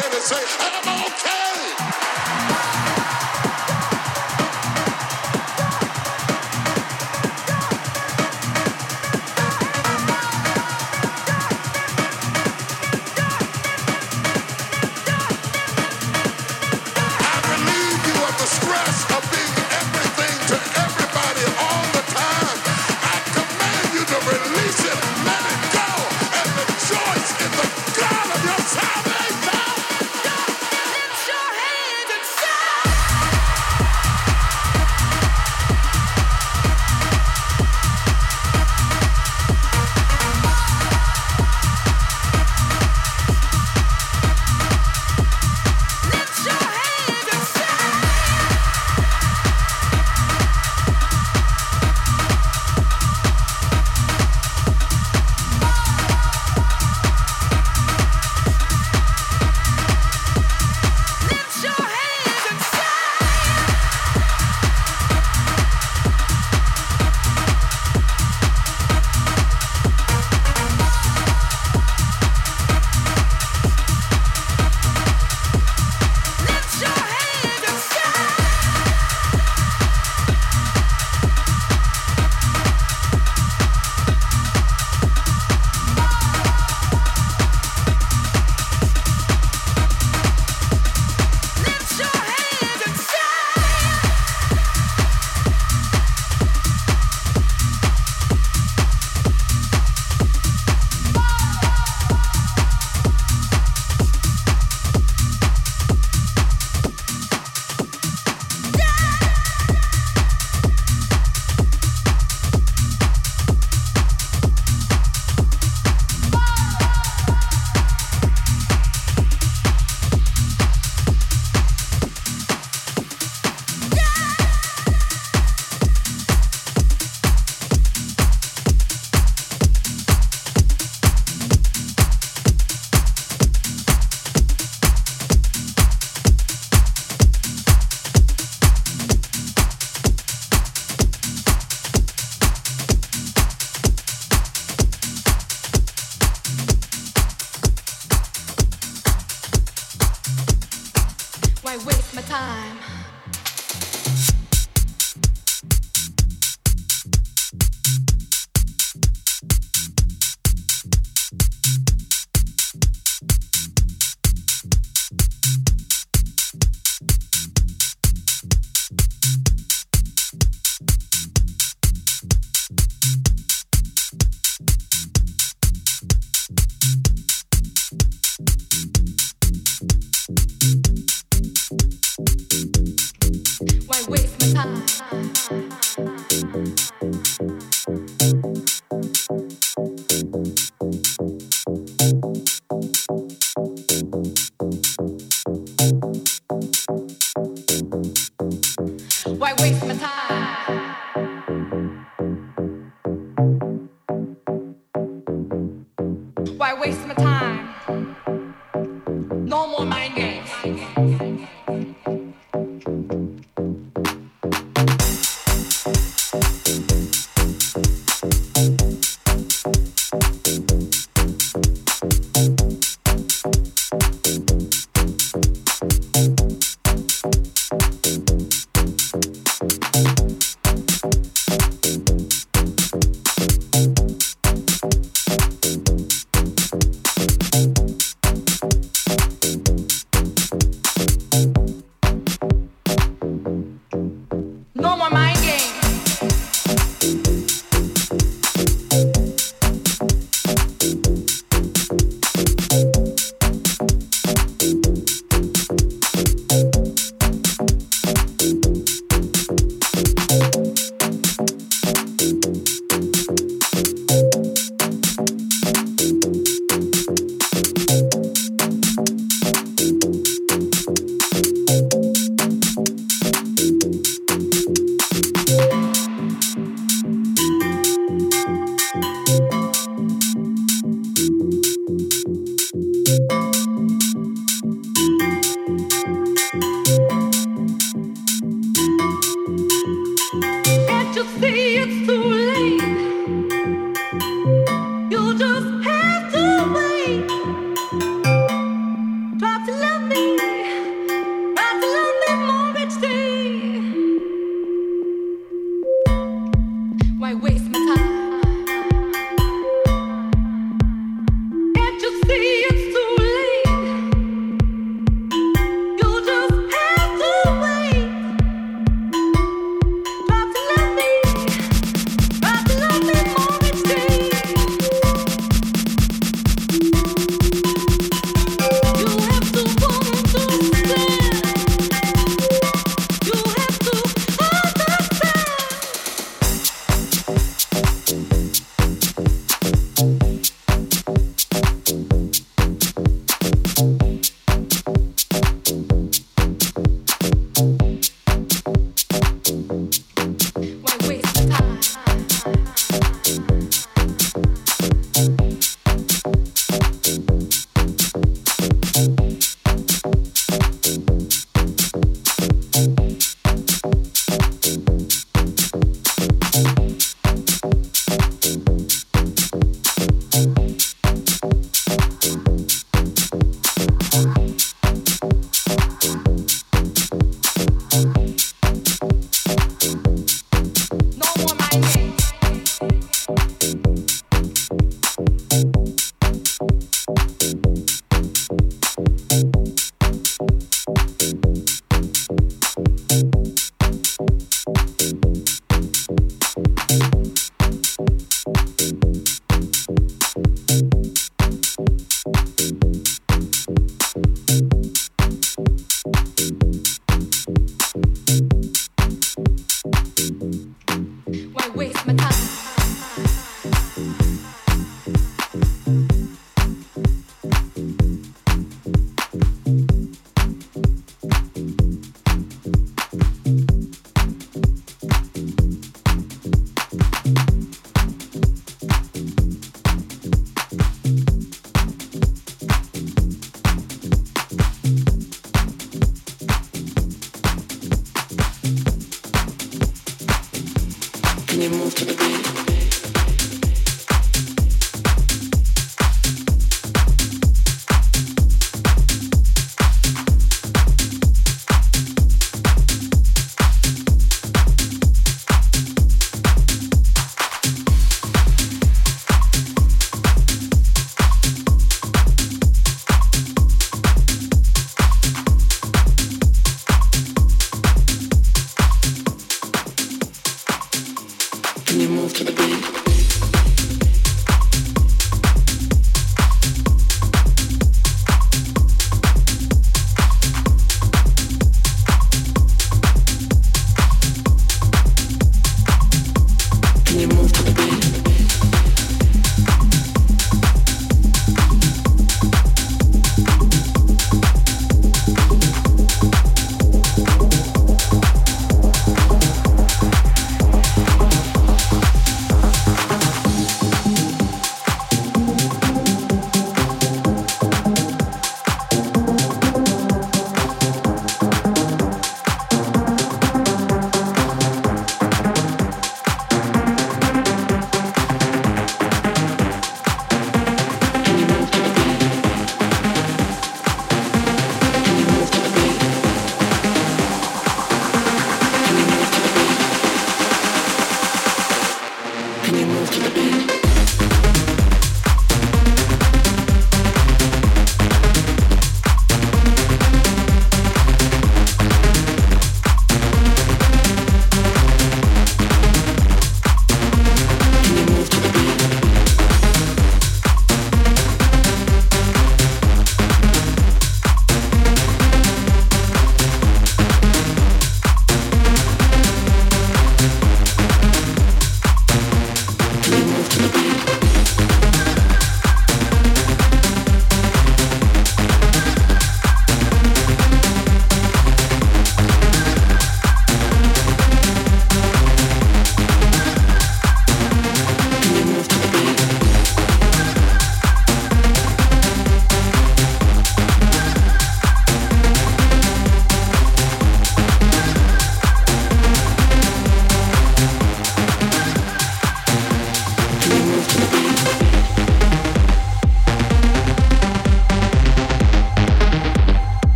Go and say, I'm okay.